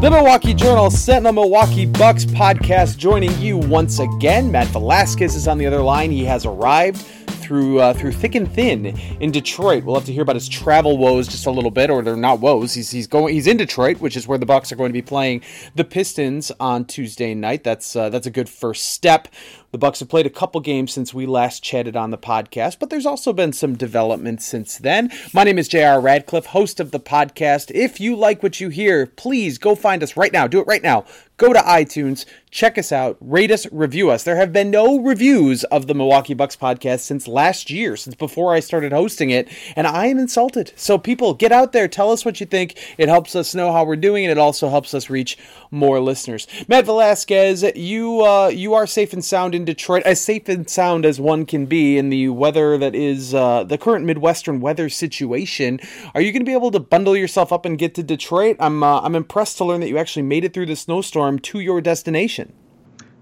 The Milwaukee Journal Sentinel Milwaukee Bucks podcast joining you once again. Matt Velazquez is on the other line. He has arrived through uh, through thick and thin in Detroit. We'll have to hear about his travel woes just a little bit, or they're not woes. He's he's going he's in Detroit, which is where the Bucks are going to be playing the Pistons on Tuesday night. That's uh, that's a good first step. The Bucks have played a couple games since we last chatted on the podcast, but there's also been some development since then. My name is J.R. Radcliffe, host of the podcast. If you like what you hear, please go find us right now. Do it right now. Go to iTunes, check us out, rate us, review us. There have been no reviews of the Milwaukee Bucks podcast since last year, since before I started hosting it, and I am insulted. So people, get out there, tell us what you think. It helps us know how we're doing, and it also helps us reach more listeners. Matt Velazquez, you uh, you are safe and sound in Detroit, as safe and sound as one can be in the weather that is uh, the current Midwestern weather situation. Are you going to be able to bundle yourself up and get to Detroit? I'm uh, I'm impressed to learn that you actually made it through the snowstorm to your destination.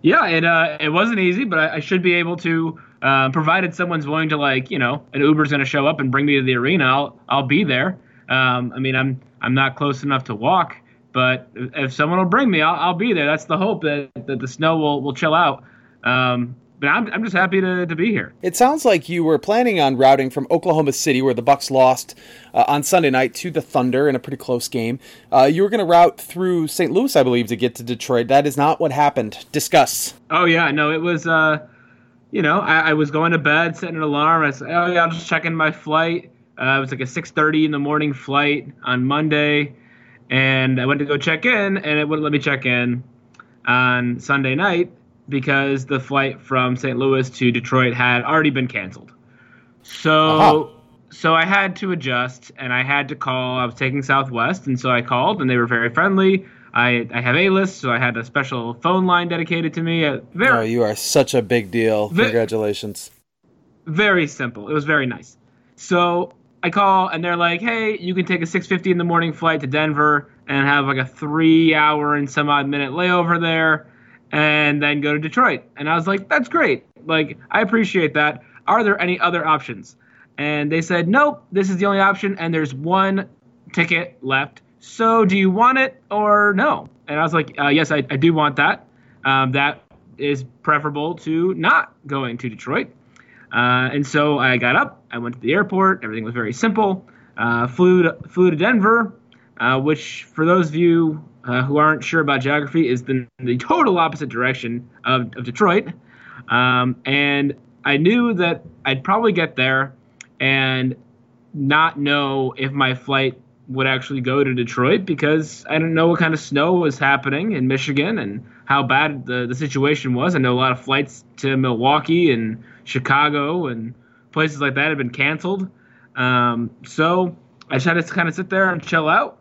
Yeah, it uh, it wasn't easy, but I, I should be able to. Uh, provided someone's willing to like, you know, an Uber's going to show up and bring me to the arena, I'll I'll be there. Um, I mean, I'm I'm not close enough to walk, but if someone will bring me, I'll, I'll be there. That's the hope that, that the snow will, will chill out. Um, but I'm, I'm just happy to, to be here. It sounds like you were planning on routing from Oklahoma City, where the Bucks lost uh, on Sunday night to the Thunder in a pretty close game. Uh, you were going to route through St. Louis, I believe, to get to Detroit. That is not what happened. Discuss. Oh yeah, no, it was. Uh, you know, I, I, was going to bed, setting an alarm. I said, "Oh yeah, I'm just checking my flight." Uh, it was like a 6:30 in the morning flight on Monday, and I went to go check in, and it wouldn't let me check in on Sunday night because the flight from St. Louis to Detroit had already been canceled. So uh-huh. so I had to adjust and I had to call. I was taking Southwest and so I called and they were very friendly. I, I have A list, so I had a special phone line dedicated to me. Uh, very, oh, you are such a big deal. Congratulations. Very simple. It was very nice. So I call and they're like, "Hey, you can take a 6:50 in the morning flight to Denver and have like a three hour and some odd minute layover there." And then go to Detroit. And I was like, that's great. Like, I appreciate that. Are there any other options? And they said, nope, this is the only option, and there's one ticket left. So do you want it or no? And I was like, uh, yes, I, I, do want that. Um, that is preferable to not going to Detroit. Uh, and so I got up, I went to the airport. Everything was very simple. Uh, flew to, flew to Denver, uh, which for those of you uh, who aren't sure about geography, is the, the total opposite direction of, of Detroit. Um, and I knew that I'd probably get there and not know if my flight would actually go to Detroit because I didn't know what kind of snow was happening in Michigan and how bad the, the situation was. I know a lot of flights to Milwaukee and Chicago and places like that have been canceled. Um, so I just had to kind of sit there and chill out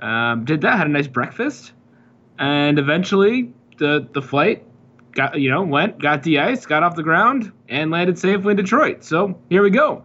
um, did that, had a nice breakfast, and eventually the the flight got you know went, got de-iced, got off the ground, and landed safely in Detroit. So here we go.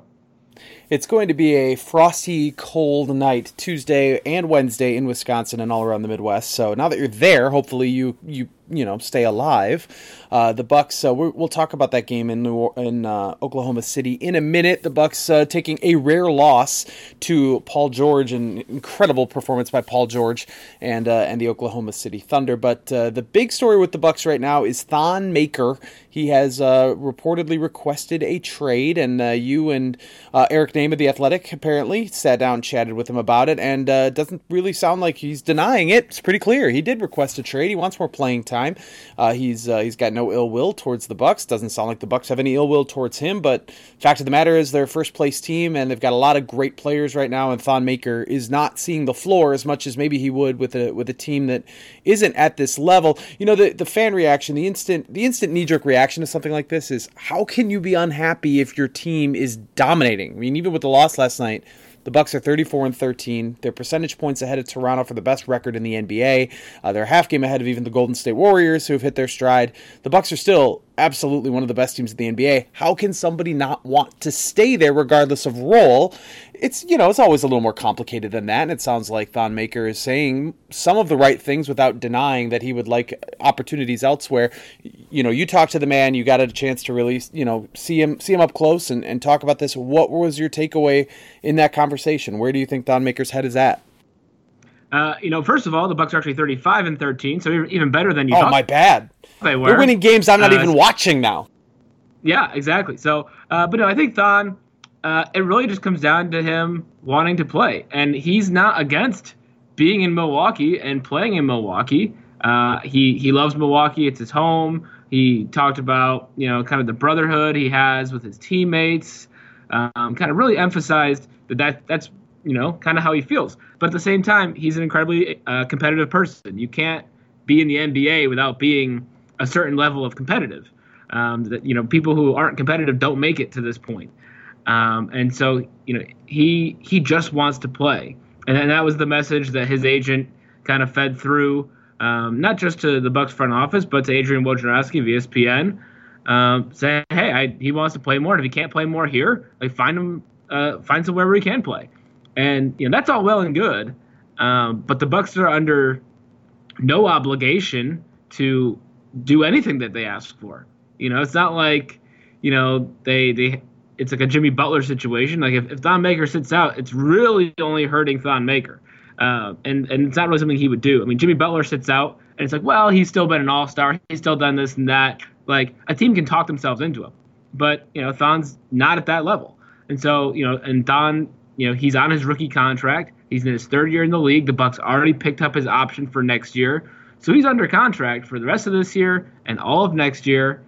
It's going to be a frosty, cold night Tuesday and Wednesday in Wisconsin and all around the Midwest. So now that you're there, hopefully you you you know stay alive. Uh, the Bucks. Uh, we will talk about that game in New, in uh, Oklahoma City in a minute. The Bucks uh, taking a rare loss to Paul George, an incredible performance by Paul George and uh, and the Oklahoma City Thunder. But uh, the big story with the Bucks right now is Thon Maker. He has reportedly requested a trade, and you and Eric Nehm of the Athletic apparently sat down, chatted with him about it, and doesn't really sound like he's denying it. It's pretty clear he did request a trade. He wants more playing time time. Uh, he's uh, he's got no ill will towards the Bucks. Doesn't sound like the Bucks have any ill will towards him. But fact of the matter is, they're first place team, and they've got a lot of great players right now. And Thon Maker is not seeing the floor as much as maybe he would with a with a team that isn't at this level. You know, the the fan reaction, the instant the instant knee jerk reaction to something like this is how can you be unhappy if your team is dominating? I mean, even with the loss last night. The Bucks are 34 and 13. They're percentage points ahead of Toronto for the best record in the NBA. Uh, they're a half game ahead of even the Golden State Warriors, who have hit their stride. The Bucks are still absolutely one of the best teams in the NBA. How can somebody not want to stay there regardless of role? It's you know it's always a little more complicated than that, and it sounds like Thon Maker is saying some of the right things without denying that he would like opportunities elsewhere. You know, you talk to the man, you got a chance to really you know see him see him up close and, and talk about this. What was your takeaway in that conversation? Where do you think Thon Maker's head is at? Uh, you know, first of all, the Bucks are actually 35 and 13, so even better than you. Oh, thought my bad. They were. We're winning games I'm not Uh, even watching now. Yeah, exactly. So, uh, but no, I think Thon, uh, it really just comes down to him wanting to play, and he's not against being in Milwaukee and playing in Milwaukee. Uh, he he loves Milwaukee; it's his home. He talked about you know kind of the brotherhood he has with his teammates. Um, kind of really emphasized that, that that's you know kind of how he feels. But at the same time, he's an incredibly uh, competitive person. You can't be in the NBA without being a certain level of competitive. Um, that you know people who aren't competitive don't make it to this point. Um, and so you know he he just wants to play, and, and that was the message that his agent kind of fed through, um, not just to the Bucks front office, but to Adrian Wojnarowski of ESPN, um, saying, "Hey, I, he wants to play more. And if he can't play more here, like find him, uh, find somewhere where he can play." And you know that's all well and good, um, but the Bucks are under no obligation to do anything that they ask for. You know, it's not like, you know, they they it's like a Jimmy Butler situation. Like if, if Thon Maker sits out, it's really only hurting Thon Maker. Uh, and and it's not really something he would do. I mean, Jimmy Butler sits out, and it's like, well, he's still been an All Star. He's still done this and that. Like a team can talk themselves into him, but you know, Thon's not at that level. And so you know, and Thon, you know, he's on his rookie contract. He's in his third year in the league. The Bucks already picked up his option for next year, so he's under contract for the rest of this year and all of next year.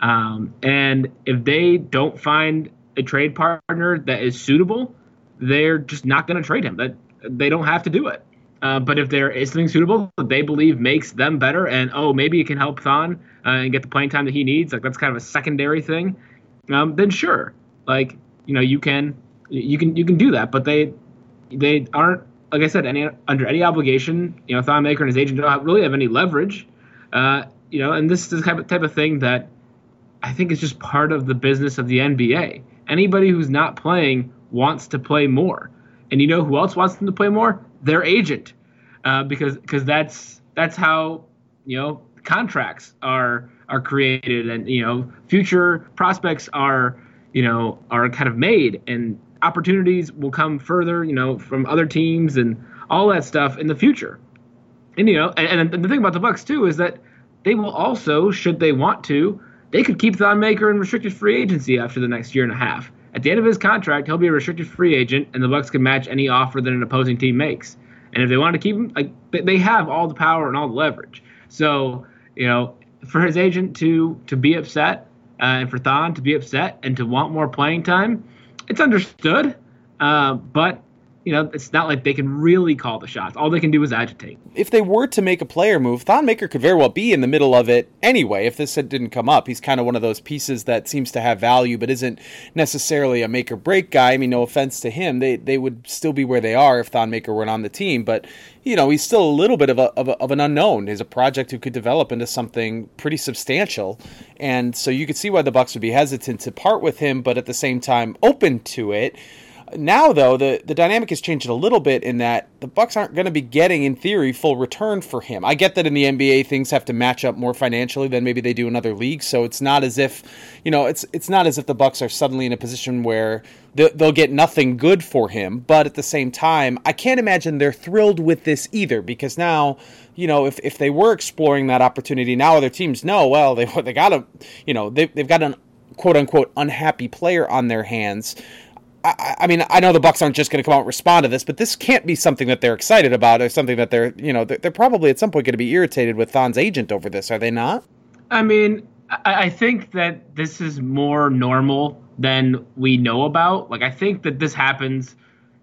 Um, and if they don't find a trade partner that is suitable, they're just not going to trade him. That they don't have to do it. Uh, but if there is something suitable that they believe makes them better, and oh, maybe it can help Thon uh, and get the playing time that he needs, like that's kind of a secondary thing, um, then sure, like you know, you can you can you can do that. But they they aren't like I said, any under any obligation. You know, Thon Maker and his agent don't have, really have any leverage. Uh, you know, and this is the type of, type of thing that I think it's just part of the business of the NBA. Anybody who's not playing wants to play more, and you know who else wants them to play more? Their agent, uh, because because that's that's how you know contracts are are created, and you know future prospects are you know are kind of made, and opportunities will come further, you know, from other teams and all that stuff in the future. And you know, and, and the thing about the Bucks too is that they will also, should they want to, they could keep Thon Maker in restricted free agency after the next year and a half. At the end of his contract, he'll be a restricted free agent, and the Bucks can match any offer that an opposing team makes. And if they wanted to keep him, like they have all the power and all the leverage. So you know, for his agent to to be upset, uh, and for Thon to be upset and to want more playing time, it's understood. Uh, but you know, it's not like they can really call the shots. All they can do is agitate. If they were to make a player move, Thon Maker could very well be in the middle of it anyway. If this didn't come up, he's kind of one of those pieces that seems to have value, but isn't necessarily a make or break guy. I mean, no offense to him, they they would still be where they are if Thon Maker weren't on the team. But you know, he's still a little bit of a, of, a, of an unknown. He's a project who could develop into something pretty substantial, and so you could see why the Bucks would be hesitant to part with him, but at the same time open to it. Now, though, the, the dynamic has changed a little bit in that the Bucks aren't going to be getting, in theory, full return for him. I get that in the NBA things have to match up more financially than maybe they do in other leagues, so it's not as if, you know, it's it's not as if the Bucks are suddenly in a position where they'll get nothing good for him. But at the same time, I can't imagine they're thrilled with this either because now, you know, if, if they were exploring that opportunity, now other teams know, well, they they got a, you know, they, they've got an quote unquote unhappy player on their hands. I, I, mean, I know the Bucks aren't just going to come out and respond to this, but this can't be something that they're excited about, or something that they're, you know, they're, they're probably at some point going to be irritated with Thon's agent over this, are they not? I mean, I, I think that this is more normal than we know about. Like, I think that this happens.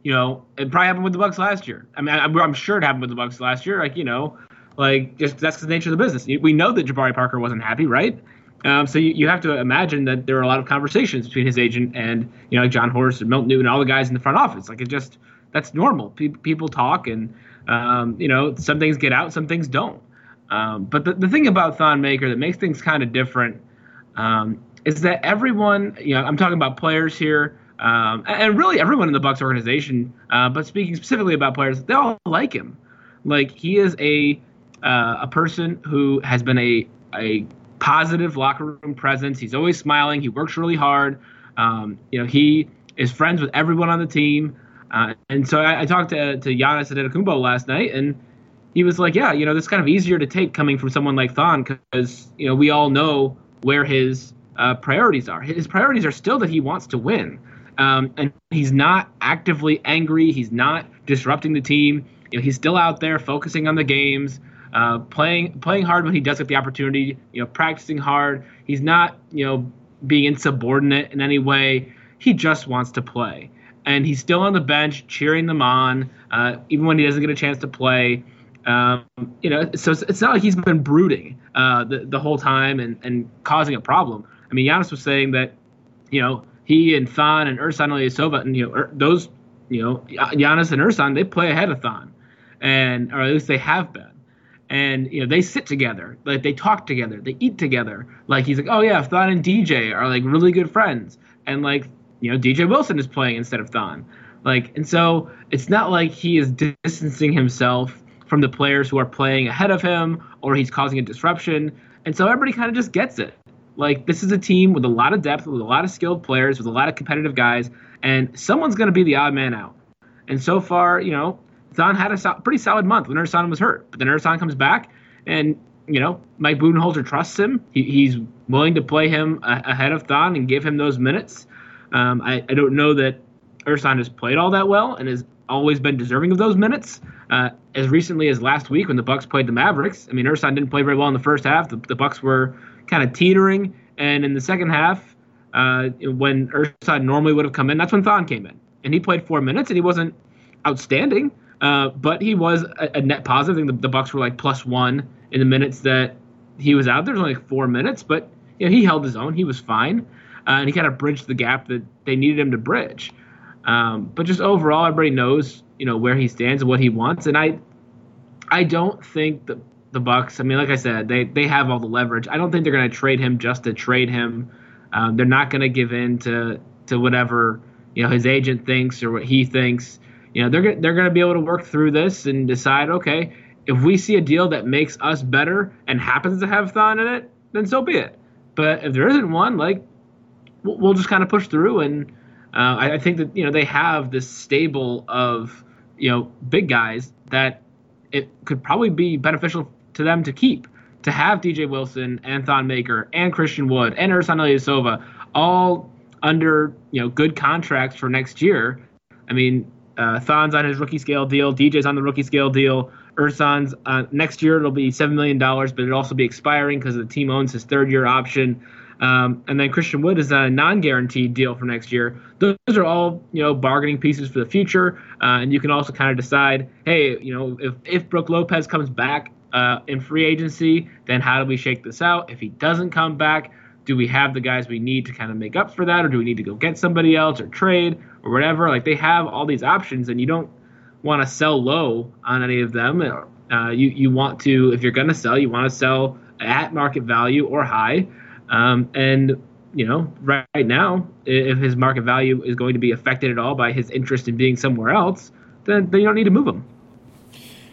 You know, it probably happened with the Bucks last year. I mean, I'm, I'm sure it happened with the Bucks last year. Like, you know, like just that's the nature of the business. We know that Jabari Parker wasn't happy, right? Um, so you, you have to imagine that there are a lot of conversations between his agent and you know like Jon Horst and Milton Newton, and all the guys in the front office. Like it just that's normal. Pe- people talk, and um, you know some things get out, some things don't. Um, but the, the thing about Thon Maker that makes things kind of different um, is that everyone, you know, I'm talking about players here, um, and really everyone in the Bucks organization, uh, but speaking specifically about players, they all like him. Like he is a uh, a person who has been a a positive locker room presence. He's always smiling. He works really hard. Um, you know, he is friends with everyone on the team. Uh, and so I, I, talked to to Giannis Antetokounmpo last night, and he was like, "Yeah, you know, this kind of easier to take coming from someone like Thon because you know we all know where his uh, priorities are. His priorities are still that he wants to win, um, and he's not actively angry. He's not disrupting the team. You know, he's still out there focusing on the games." Uh, playing playing hard when he does get the opportunity, you know, practicing hard. He's not, you know, being insubordinate in any way. He just wants to play, and he's still on the bench cheering them on, uh, even when he doesn't get a chance to play. Um, you know, so it's, it's, not like he's been brooding uh, the the whole time and and causing a problem. I mean, Giannis was saying that, you know, he and Thon and Ersan Ilyasova and you know those, you know, Giannis and Ersan they play ahead of Thon, and or at least they have been and you know they sit together like they talk together they eat together. Like he's like oh yeah thon and dj are like really good friends. And like you know dj wilson is playing instead of thon. Like and so it's not like he is distancing himself from the players who are playing ahead of him or he's causing a disruption. And so everybody kind of just gets it. Like this is a team with a lot of depth with a lot of skilled players with a lot of competitive guys and someone's going to be the odd man out. And so far you know Thon had a so- pretty solid month when Ersan was hurt, but then Ersan comes back, and you know Mike Budenholzer trusts him. He, he's willing to play him a- ahead of Thon and give him those minutes. Um, I, I, don't know that Ersan has played all that well and has always been deserving of those minutes. Uh, as recently as last week when the Bucks played the Mavericks, I mean Ersan didn't play very well in the first half. The, the Bucks were kind of teetering, and in the second half, uh, when Ersan normally would have come in, that's when Thon came in, and he played four minutes, and he wasn't outstanding. Uh, but he was a, a, net positive. I think the, the Bucks were like plus one in the minutes that he was out there. Was only like four minutes, but you know, he held his own. He was fine, uh, and he kind of bridged the gap that they needed him to bridge. Um, but just overall, everybody knows you know where he stands and what he wants, and I, I don't think the the Bucks. I mean, like I said, they they have all the leverage. I don't think they're going to trade him just to trade him. Um, they're not going to give in to to whatever you know his agent thinks or what he thinks you know they're they're going to be able to work through this and decide okay if we see a deal that makes us better and happens to have Thon in it then so be it but if there isn't one like we'll, just kind of push through and uh, I, I think that you know they have this stable of you know big guys that it could probably be beneficial to them to keep to have DJ Wilson and Thon Maker and Christian Wood and Ersan Ilyasova all under you know good contracts for next year. I mean, uh, Thon's on his rookie scale deal. DJ's on the rookie scale deal. Ersan's uh, next year it'll be seven million dollars, but it'll also be expiring because the team owns his third year option. Um, and then Christian Wood is on a non-guaranteed deal for next year. Those are all you know bargaining pieces for the future, uh, and you can also kind of decide, hey, you know, if if Brook Lopez comes back uh, in free agency, then how do we shake this out? If he doesn't come back, do we have the guys we need to kind of make up for that, or do we need to go get somebody else or trade or whatever? Like they have all these options, and you don't want to sell low on any of them. Uh, you you want to, if you're going to sell, you want to sell at market value or high. Um, and you know, right, right now, if his market value is going to be affected at all by his interest in being somewhere else, then, then you don't need to move him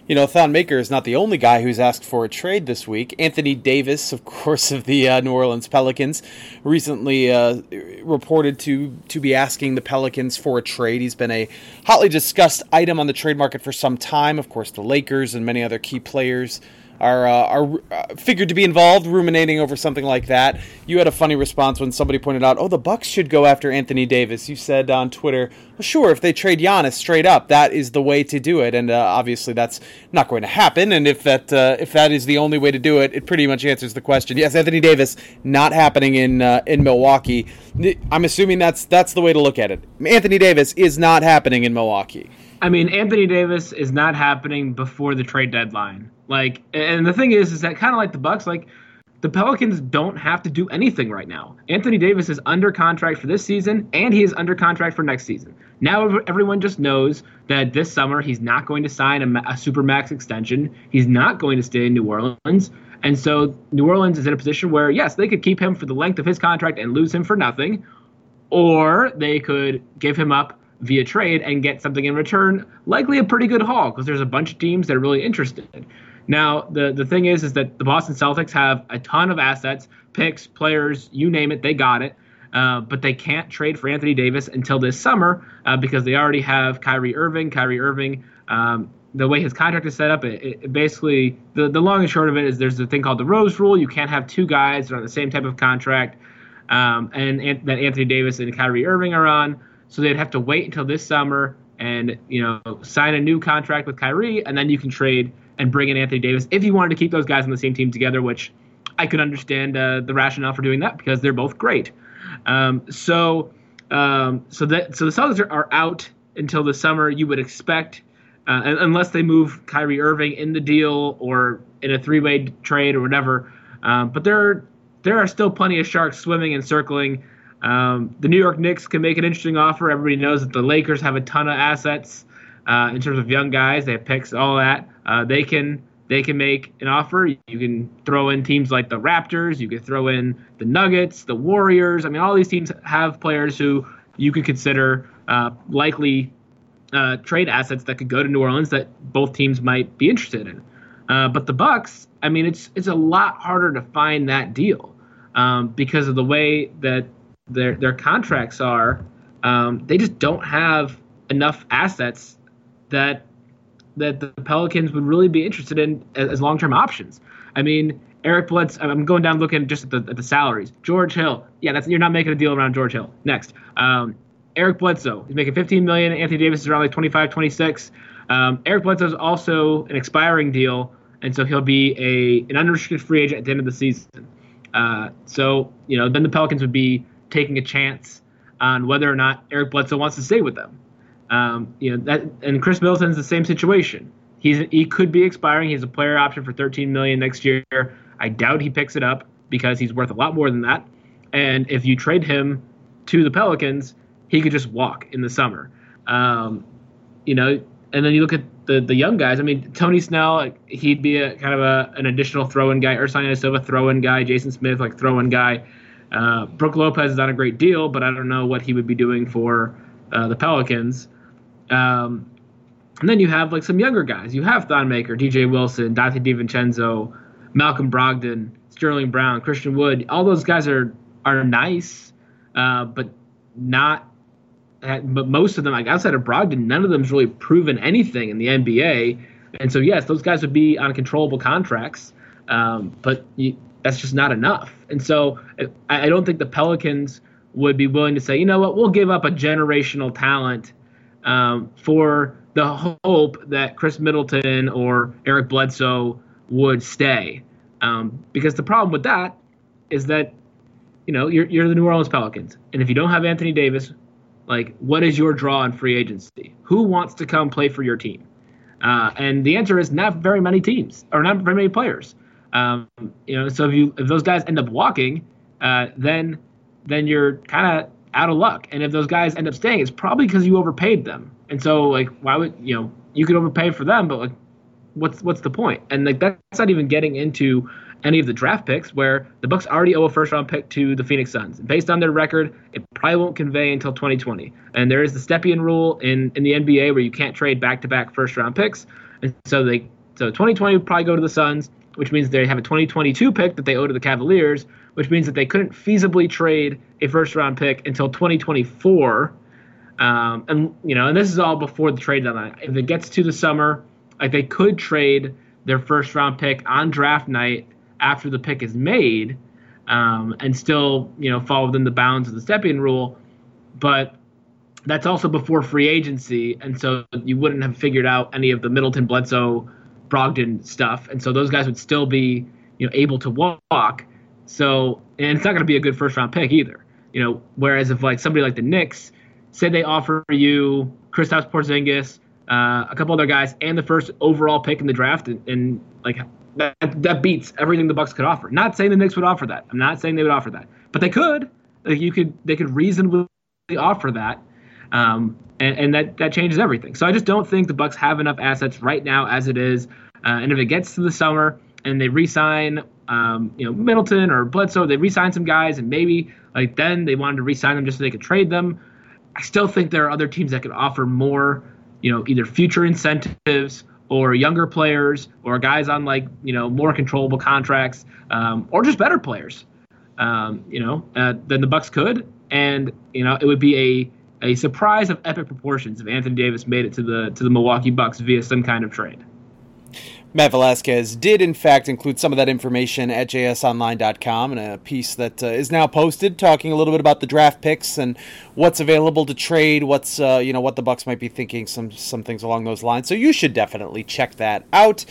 you know, Thon Maker is not the only guy who's asked for a trade this week. Anthony Davis, of course, of the uh, New Orleans Pelicans, recently uh, reported to to be asking the Pelicans for a trade. He's been a hotly discussed item on the trade market for some time. Of course, the Lakers and many other key players are uh, are uh, figured to be involved, ruminating over something like that. You had a funny response when somebody pointed out, "Oh, the Bucks should go after Anthony Davis." You said on Twitter, well, "Sure, if they trade Giannis straight up, that is the way to do it." And uh, obviously, that's not going to happen. And if that uh, if that is the only way to do it, it pretty much answers the question. Yes, Anthony Davis not happening in uh, in Milwaukee. I'm assuming that's that's the way to look at it. Anthony Davis is not happening in Milwaukee. I mean, Anthony Davis is not happening before the trade deadline. Like, and the thing is, is that kind of like the Bucks, like the Pelicans don't have to do anything right now. Anthony Davis is under contract for this season, and he is under contract for next season. Now everyone just knows that this summer he's not going to sign a, a super max extension. He's not going to stay in New Orleans. And so New Orleans is in a position where, yes, they could keep him for the length of his contract and lose him for nothing, or they could give him up via trade and get something in return, likely a pretty good haul because there's a bunch of teams that are really interested. Now, the the thing is, is that the Boston Celtics have a ton of assets, picks, players, you name it, they got it. Uh, but they can't trade for Anthony Davis until this summer uh, because they already have Kyrie Irving. Kyrie Irving, um, the way his contract is set up, it, it, basically the the long and short of it is there's a thing called the Rose Rule. You can't have two guys that are on the same type of contract, um, and, and that Anthony Davis and Kyrie Irving are on. So they'd have to wait until this summer and you know sign a new contract with Kyrie, and then you can trade and bring in Anthony Davis if you wanted to keep those guys on the same team together, which I could understand uh, the rationale for doing that because they're both great. Um, so, um, so that so the Celtics are, are, out until the summer. You would expect, uh, unless they move Kyrie Irving in the deal or in a three-way trade or whatever. Um, but there there are still plenty of sharks swimming and circling. Um, the New York Knicks can make an interesting offer. Everybody knows that the Lakers have a ton of assets uh, in terms of young guys. They have picks, all that. Uh, they can they can make an offer. You can throw in teams like the Raptors. You could throw in the Nuggets, the Warriors. I mean, all these teams have players who you could consider uh, likely uh, trade assets that could go to New Orleans that both teams might be interested in. Uh, but the Bucks, I mean, it's it's a lot harder to find that deal um, because of the way that their their contracts are. Um, they just don't have enough assets that that the Pelicans would really be interested in as long term options. I mean, Eric Bledsoe. I'm going down looking just at the, at the salaries. George Hill. Yeah, that's you're not making a deal around George Hill. Next, um, Eric Bledsoe. He's making 15 million. Anthony Davis is around like 25, 26. Um, Eric Bledsoe is also an expiring deal, and so he'll be a an unrestricted free agent at the end of the season. Uh, so you know, then the Pelicans would be taking a chance on whether or not Eric Bledsoe wants to stay with them. Um, you know that, and Khris Middleton's the same situation. He's he could be expiring. He's a player option for 13 million next year. I doubt he picks it up because he's worth a lot more than that. And if you trade him to the Pelicans, he could just walk in the summer. Um, you know, and then you look at the the young guys. I mean, Tony Snell, he'd be a kind of a, an additional throw-in guy. Ersan Ilyasova, throw-in guy. Jason Smith, like throw-in guy. Uh, Brook Lopez is not a great deal, but I don't know what he would be doing for uh, the Pelicans. Um, and then you have like some younger guys. You have Thon Maker, DJ Wilson, Donte DiVincenzo, Malcolm Brogdon, Sterling Brown, Christian Wood. All those guys are are nice, uh, but not. But most of them, like outside of Brogdon, none of them's really proven anything in the NBA. And so, yes, those guys would be on controllable contracts, um, but you, that's just not enough. And so, I, I don't think the Pelicans would be willing to say, you know what, we'll give up a generational talent um, for the hope that Khris Middleton or Eric Bledsoe would stay. Um, because the problem with that is that, you know, you're, you're the New Orleans Pelicans. And if you don't have Anthony Davis, like, what is your draw in free agency? Who wants to come play for your team? Uh, and the answer is not very many teams or not very many players. Um, you know, so if you if those guys end up walking, uh, then then you're kind of out of luck. And if those guys end up staying, it's probably because you overpaid them. And so like why would you know you could overpay for them, but like what's what's the point? And like that's not even getting into any of the draft picks where the Bucks already owe a first round pick to the Phoenix Suns. Based on their record, it probably won't convey until 2020. And there is the Stepien rule in, in the NBA where you can't trade back to back first round picks. And so they so 2020 would probably go to the Suns, which means they have a 2022 pick that they owe to the Cavaliers, which means that they couldn't feasibly trade a first round pick until 2024. Um, and you know, and this is all before the trade deadline. If it gets to the summer, like they could trade their first round pick on draft night after the pick is made, um, and still you know fall within the bounds of the Stepien rule. But that's also before free agency, and so you wouldn't have figured out any of the Middleton, Bledsoe, Brogdon stuff, and so those guys would still be you know able to walk. So, and it's not going to be a good first round pick either. You know, whereas if like somebody like the Knicks, say they offer you Kristaps Porzingis, uh, a couple other guys, and the first overall pick in the draft, and, and like that, that beats everything the Bucks could offer. Not saying the Knicks would offer that. I'm not saying they would offer that, but they could. Like you could, they could reasonably offer that, um, and, and that that changes everything. So I just don't think the Bucks have enough assets right now as it is. Uh, and if it gets to the summer and they re-sign um, you know, Middleton or Bledsoe, they re-signed some guys, and maybe like then they wanted to re-sign them just so they could trade them. I still think there are other teams that could offer more, you know, either future incentives or younger players or guys on like you know more controllable contracts um, or just better players. Um, you know, uh, than the Bucks could. and you know it would be a a surprise of epic proportions if Anthony Davis made it to the to the Milwaukee Bucks via some kind of trade. Matt Velazquez did, in fact, include some of that information at jsonline.com in a piece that uh, is now posted, talking a little bit about the draft picks and what's available to trade, what's uh, you know what the Bucks might be thinking, some some things along those lines. So you should definitely check that out.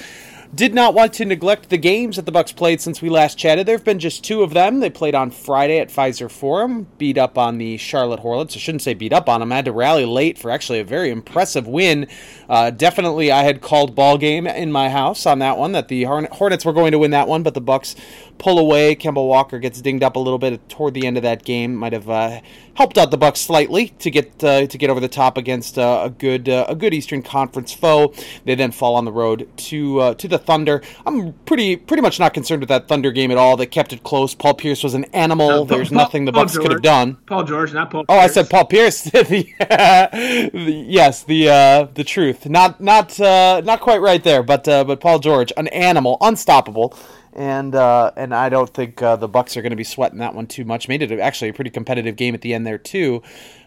Did not want to neglect the games that the Bucks played since we last chatted. There have been just two of them. They played on Friday at Fiserv Forum, beat up on the Charlotte Hornets. I shouldn't say beat up on them. I had to rally late for actually a very impressive win. Uh, definitely, I had called ball game in my house on that one that the Hornets were going to win that one, but the Bucks pull away. Kemba Walker gets dinged up a little bit toward the end of that game. Might have uh, helped out the Bucks slightly to get uh, to get over the top against uh, a good uh, a good Eastern Conference foe. They then fall on the road to uh, to the Thunder. I'm pretty pretty much not concerned with that Thunder game at all. They kept it close. Paul Pierce was an animal. Paul, There's Paul, nothing the Bucks could have done. Paul George, not Paul. Oh, I said Paul Pierce. the, the, yes, the uh, the truth. Not not uh, not quite right there, but but Paul George, an animal, unstoppable and uh, and I don't think uh, the Bucks are going to be sweating that one too much. Made it actually a pretty competitive game at the end there too.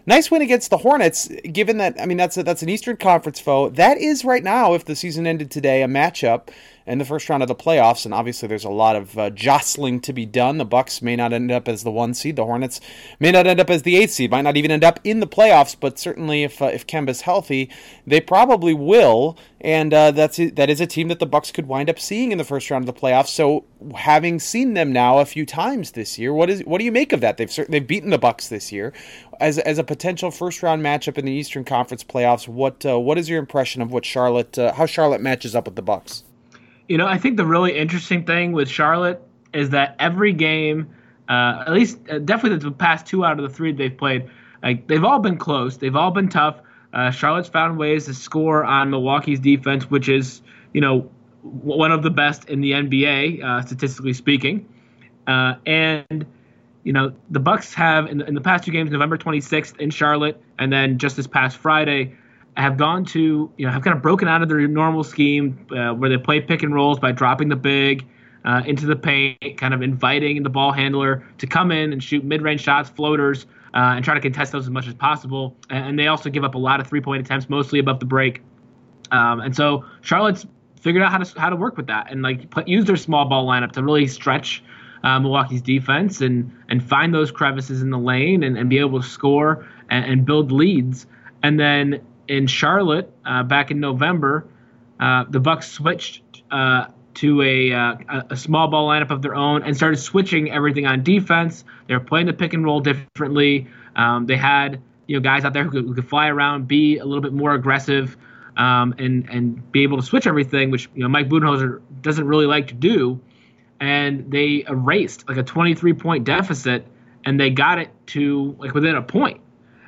Nice win against the Hornets, given that I mean that's a, that's an Eastern Conference foe. That is right now, if the season ended today, a matchup in the first round of the playoffs. And obviously, there's a lot of uh, jostling to be done. The Bucks may not end up as the one seed. The Hornets may not end up as the eighth seed. Might not even end up in the playoffs. But certainly, if uh, if Kemba's healthy, they probably will. And uh, that's that is a team that the Bucks could wind up seeing in the first round of the playoffs. So, having seen them now a few times this year, what is what do you make of that? They've they've beaten the Bucks this year as as a potential first round matchup in the Eastern Conference playoffs. What uh, what is your impression of what Charlotte uh, how Charlotte matches up with the Bucks? You know, I think the really interesting thing with Charlotte is that every game, uh, at least uh, definitely the past two out of the three they've played, like they've all been close. They've all been tough. Uh, Charlotte's found ways to score on Milwaukee's defense, which is you know one of the best in the NBA uh, statistically speaking. Uh, and you know the Bucks have in the, in the past two games, November 26th in Charlotte, and then just this past Friday have gone to, you know, have kind of broken out of their normal scheme uh, where they play pick and rolls by dropping the big uh, into the paint, kind of inviting the ball handler to come in and shoot mid range shots, floaters, uh, and try to contest those as much as possible. And they also give up a lot of three point attempts, mostly above the break. Um, and so Charlotte's figured out how to how to work with that and like put, use their small ball lineup to really stretch uh, Milwaukee's defense and and find those crevices in the lane and, and be able to score and, and build leads. And then in Charlotte uh, back in November, uh, the Bucks switched uh, to a, uh, a small ball lineup of their own and started switching everything on defense. They were playing the pick and roll differently. Um, they had you know guys out there who could, who could, fly around, be a little bit more aggressive, um, and and be able to switch everything, which you know Mike Budenholzer doesn't really like to do. And they erased like a 23 point deficit, and they got it to like within a point,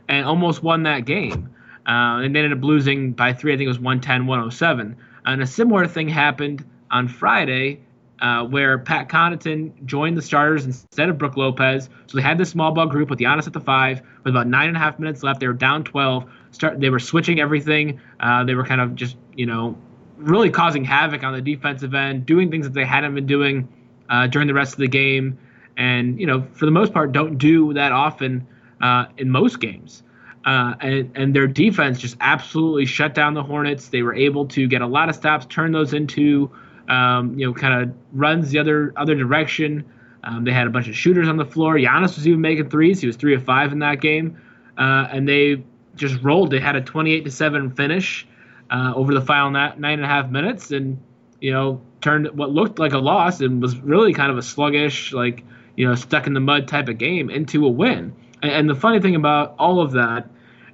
and almost won that game. Uh, and they ended up losing by three. I think it was 110, 107. And a similar thing happened on Friday uh, where Pat Connaughton joined the starters instead of Brook Lopez. So they had this small ball group with Giannis at the five. With about nine and a half minutes left, they were down 12. Start. They were switching everything. Uh, they were kind of just, you know, really causing havoc on the defensive end, doing things that they hadn't been doing uh, during the rest of the game. And, you know, for the most part, don't do that often uh, in most games. Uh, and, and their defense just absolutely shut down the Hornets. They were able to get a lot of stops, turn those into, um, you know, kind of runs the other other direction. Um, they had a bunch of shooters on the floor. Giannis was even making threes. He was three of five in that game, uh, and they just rolled. They had a 28 to seven finish uh, over the final nine and a half minutes, and you know, turned what looked like a loss and was really kind of a sluggish, like you know, stuck in the mud type of game into a win. And, and the funny thing about all of that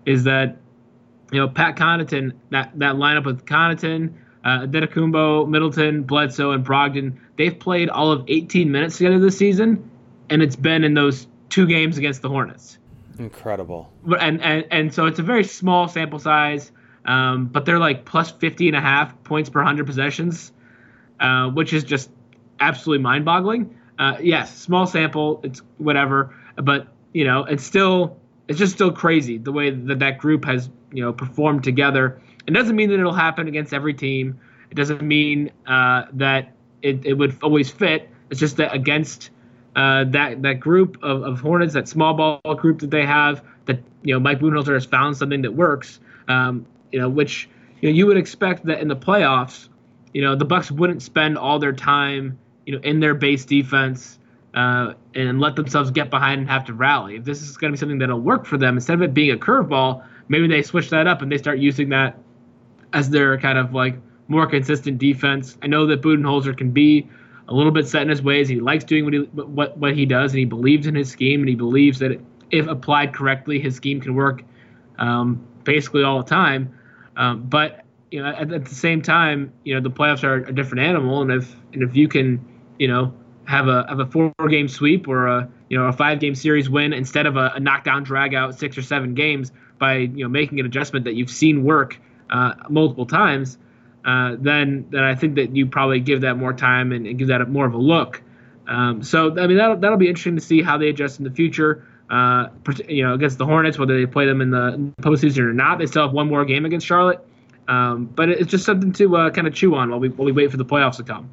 is that you know Pat Connaughton that that lineup with Connaughton, uh, Middleton, Bledsoe, and Brogdon they've played all of 18 minutes together this season, and it's been in those two games against the Hornets. Incredible. And and and so it's a very small sample size, um, but they're like plus 50 and a half points per 100 possessions, uh, which is just absolutely mind-boggling. Uh, yes, small sample, it's whatever, but you know it's still it's just still crazy the way that that group has you know performed together. It doesn't mean that it'll happen against every team. It doesn't mean uh, that it, it would always fit. It's just that against uh, that that group of, of Hornets, that small ball group that they have, that you know Mike Budenholzer has found something that works. Um, you know, which you know you would expect that in the playoffs, you know, the Bucks wouldn't spend all their time, you know, in their base defense uh, and let themselves get behind and have to rally. If this is going to be something that'll work for them, instead of it being a curveball, maybe they switch that up and they start using that as their kind of like more consistent defense. I know that Budenholzer can be a little bit set in his ways. He likes doing what he what what he does, and he believes in his scheme, and he believes that if applied correctly, his scheme can work um, basically all the time. Um, but you know, at, at, the same time, you know, the playoffs are a different animal, and if and if you can, you know, have a have a four game sweep or a you know a five game series win instead of a, a knockdown drag out six or seven games by you know making an adjustment that you've seen work uh, multiple times, uh, then then I think that you probably give that more time and, and give that more of a look. Um, so I mean that'll that'll be interesting to see how they adjust in the future. Uh, you know against the Hornets, whether they play them in the postseason or not, they still have one more game against Charlotte. Um, but it's just something to uh, kind of chew on while we while we wait for the playoffs to come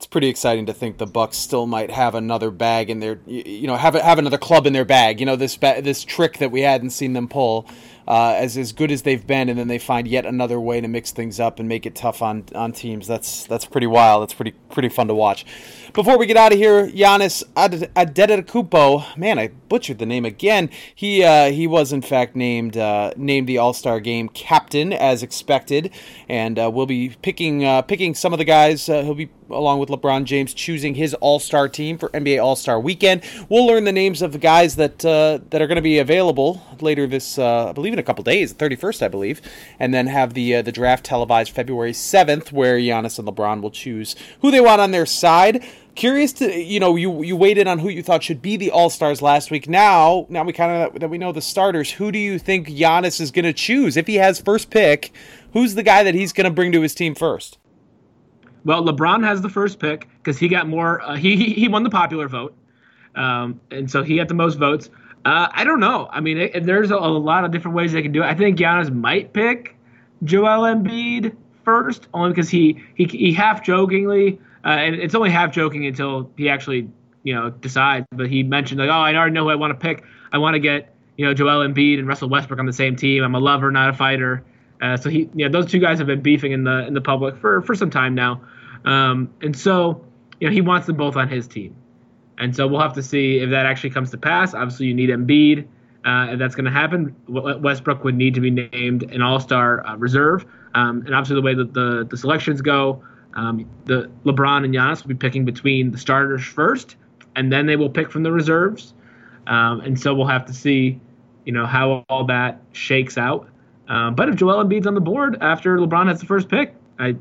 it's pretty exciting to think the Bucks still might have another bag in their, you know, have have another club in their bag. You know, this ba- this trick that we hadn't seen them pull, uh, as as good as they've been, and then they find yet another way to mix things up and make it tough on on teams. That's that's pretty wild. That's pretty pretty fun to watch. Before we get out of here, Giannis Antetokounmpo, man, I butchered the name again. He uh, he was in fact named uh, named the All Star Game captain as expected, and uh, we'll be picking uh, picking some of the guys. Uh, he'll be along with LeBron James choosing his All Star team for NBA All Star Weekend. We'll learn the names of the guys that that are going to be available later this, I believe, a couple days, the thirty first, I believe, and then have the the draft televised February seventh, where Giannis and LeBron will choose who they want on their side. Curious to you know you you waited on who you thought should be the All Stars last week. Now now we kind of that we know the starters. Who do you think Giannis is going to choose if he has first pick? Who's the guy that he's going to bring to his team first? Well, LeBron has the first pick because he got more. Uh, he, he he won the popular vote, um, and so he got the most votes. Uh, I don't know. I mean, it, there's a, a, lot of different ways they can do it. I think Giannis might pick Joel Embiid first, only because he he, he half jokingly uh, and it's only half joking until he actually, you know, decides. But he mentioned like, oh, I already know who I want to pick. I want to get, you know, Joel Embiid and Russell Westbrook on the same team. I'm a lover, not a fighter. Uh, so he, yeah, those two guys have been beefing in the in the public for for some time now, um, and so you know he wants them both on his team, and so we'll have to see if that actually comes to pass. Obviously, you need Embiid. Uh, if that's going to happen, Westbrook would need to be named an All Star uh, reserve, um, and obviously the way that the the selections go, um, the LeBron and Giannis will be picking between the starters first, and then they will pick from the reserves. Um, and so we'll have to see, you know, how all that shakes out. Um, but if Joel Embiid's on the board after LeBron has the first pick, I,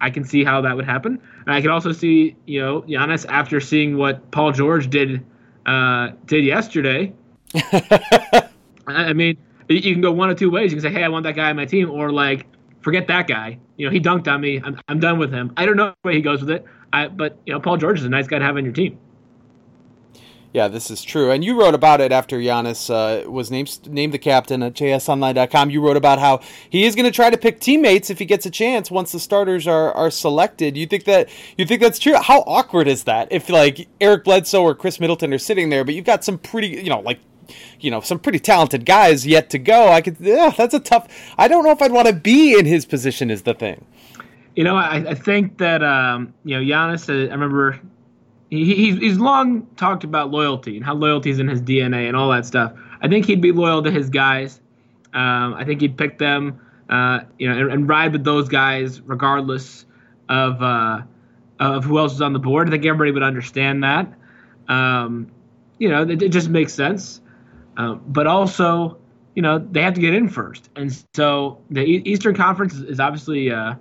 I can see how that would happen. And I can also see, you know, Giannis after seeing what Paul George did, uh, did yesterday. I mean, you can go one of two ways. You can say, "Hey, I want that guy on my team," or like, forget that guy. You know, he dunked on me. I'm, I'm done with him. I don't know where he goes with it. I, but you know, Paul George is a nice guy to have on your team. Yeah, this is true. And you wrote about it after Giannis uh, was named named the captain at jsonline.com. You wrote about how he is going to try to pick teammates if he gets a chance once the starters are, are selected. You think that you think that's true? How awkward is that if like Eric Bledsoe or Khris Middleton are sitting there, but you've got some pretty, you know, like you know some pretty talented guys yet to go. I could yeah, that's a tough. I don't know if I'd want to be in his position. Is the thing. You know, I, I think that um, you know Giannis. Uh, I remember he, he's long talked about loyalty and how loyalty is in his DNA and all that stuff. I think he'd be loyal to his guys. Um, I think he'd pick them, uh, you know, and, and, ride with those guys regardless of uh, of who else is on the board. I think everybody would understand that. Um, you know, it, it, just makes sense. Um, but also, you know, they have to get in first, and so the Eastern Conference is, is obviously uh,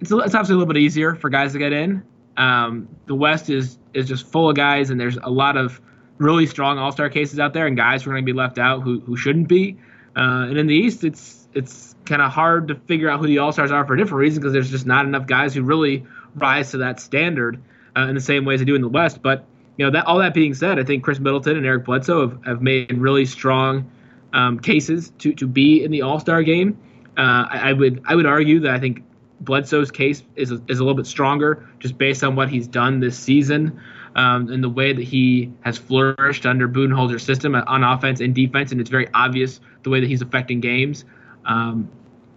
it's it's obviously a little bit easier for guys to get in. Um, the West is is just full of guys, and there's a lot of really strong All Star cases out there, and guys who are going to be left out who who shouldn't be. Uh, and in the East, it's it's kind of hard to figure out who the All Stars are for different reason because there's just not enough guys who really rise to that standard uh, in the same way as they do in the West. But you know that all that being said, I think Khris Middleton and Eric Bledsoe have, have made really strong um, cases to, to be in the All Star game. Uh, I, I, would I would argue that I think Bledsoe's case is a, is a little bit stronger just based on what he's done this season. um, in the way that he has flourished under Budenholzer's system on offense and defense, and it's very obvious the way that he's affecting games um,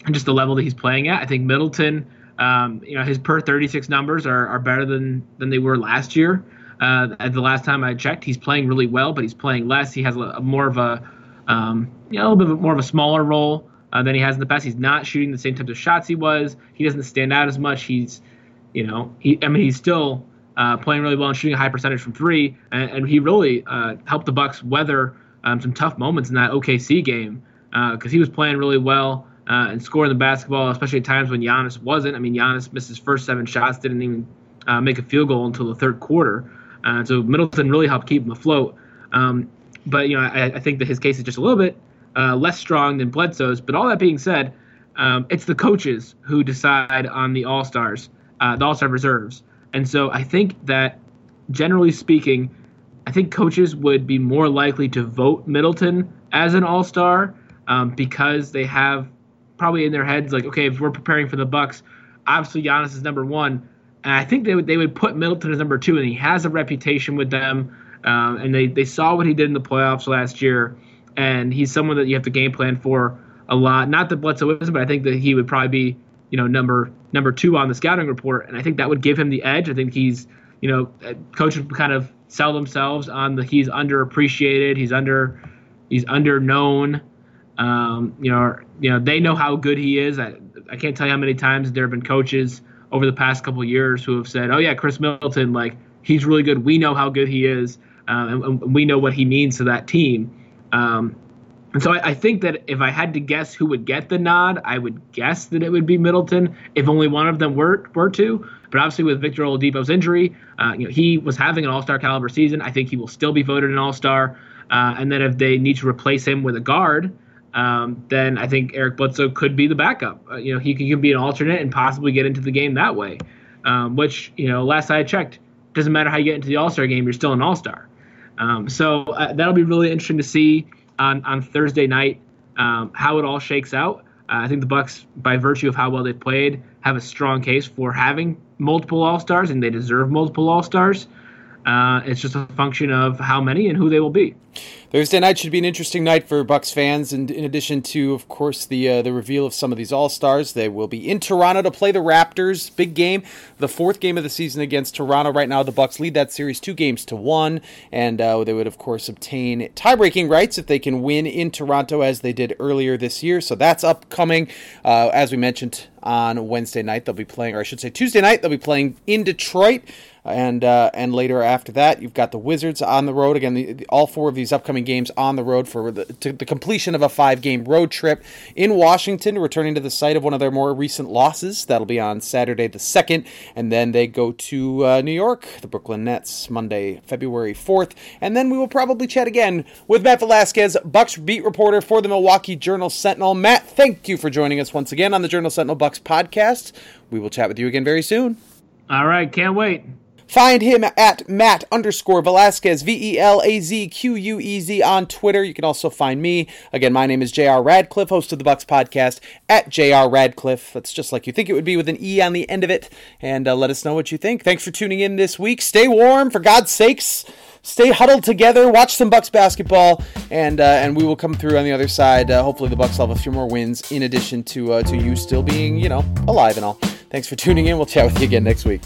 and just the level that he's playing at. I think Middleton, um, you know, his per 36 numbers are, are better than than they were last year. Uh, at the last time I checked, he's playing really well, but he's playing less. He has a, more of a, um, you know, a little bit more of a smaller role uh, than he has in the past. He's not shooting the same types of shots he was. He doesn't stand out as much. He's, you know, he. I mean, he's still uh, playing really well and shooting a high percentage from three, and, and he really uh, helped the Bucks weather um, some tough moments in that OKC game because uh, he was playing really well. Uh, and scoring the basketball, especially at times when Giannis wasn't. I mean, Giannis missed his first seven shots, didn't even uh, make a field goal until the third quarter. So Middleton really helped keep him afloat. Um, but you know, I, I, think that his case is just a little bit uh, less strong than Bledsoe's. But all that being said, um, it's the coaches who decide on the All Stars, uh, the All Star reserves, and so I think that generally speaking, I think coaches would be more likely to vote Middleton as an All Star um, because they have probably in their heads like, okay, if we're preparing for the Bucks, obviously Giannis is number one and I think they would they would put Middleton as number two, and he has a reputation with them. Um, and they, they saw what he did in the playoffs last year, and he's someone that you have to game plan for a lot. Not that Bledsoe is, but I think that he would probably be you know number number two on the scouting report, and I think that would give him the edge. I think he's you know uh, coaches kind of sell themselves on the he's underappreciated, he's under he's under known. Um, you know, you know they know how good he is. I, I can't tell you how many times there have been coaches over the past couple years who have said, "Oh yeah, Khris Middleton, like he's really good. We know how good he is, uh, and, and, we know what he means to that team." Um, and so I, I, think that if I had to guess who would get the nod, I would guess that it would be Middleton if only one of them were were to. But obviously, with Victor Oladipo's injury, uh, you know he was having an All Star caliber season. I think he will still be voted an All Star. Uh, and then if they need to replace him with a guard, um, then I think Eric Bledsoe could be the backup. Uh, you know, he could be an alternate and possibly get into the game that way. Um, which you know, last I checked, doesn't matter how you get into the All Star game, you're still an All Star. Um, so uh, that'll be really interesting to see on on Thursday night um, how it all shakes out. Uh, I think the Bucks, by virtue of how well they've played, have a strong case for having multiple All Stars, and they deserve multiple All Stars. Uh, it's just a function of how many and who they will be. Thursday night should be an interesting night for Bucks fans, and in addition to, of course, the uh, the reveal of some of these All Stars, they will be in Toronto to play the Raptors. Big game, the fourth game of the season against Toronto. Right now, the Bucks lead that series two games to one, and uh, they would, of course, obtain tie-breaking rights if they can win in Toronto as they did earlier this year. So that's upcoming. Uh, as we mentioned on Wednesday night, they'll be playing, or I should say Tuesday night, they'll be playing in Detroit and uh, and later after that, you've got the Wizards on the road again. The, the, all four of these upcoming games on the road for the, the completion of a five-game road trip in Washington, returning to the site of one of their more recent losses. That'll be on Saturday the second, and then they go to uh, New York, the Brooklyn Nets, Monday, February fourth, and then we will probably chat again with Matt Velazquez, Bucks beat reporter for the Milwaukee Journal Sentinel. Matt, thank you for joining us once again on the Journal Sentinel Bucks podcast. We will chat with you again very soon. All right, can't wait. Find him at Matt underscore Velazquez, V E L A Z Q U E Z on Twitter. You can also find me. Again, my name is J.R. Radcliffe, host of the Bucks podcast at J.R. Radcliffe. That's just like you think it would be with an E on the end of it. And uh, let us know what you think. Thanks for tuning in this week. Stay warm, for God's sakes. Stay huddled together. Watch some Bucks basketball, and uh, and we will come through on the other side. Uh, hopefully, the Bucks have a few more wins in addition to uh, to you still being you know alive and all. Thanks for tuning in. We'll chat with you again next week.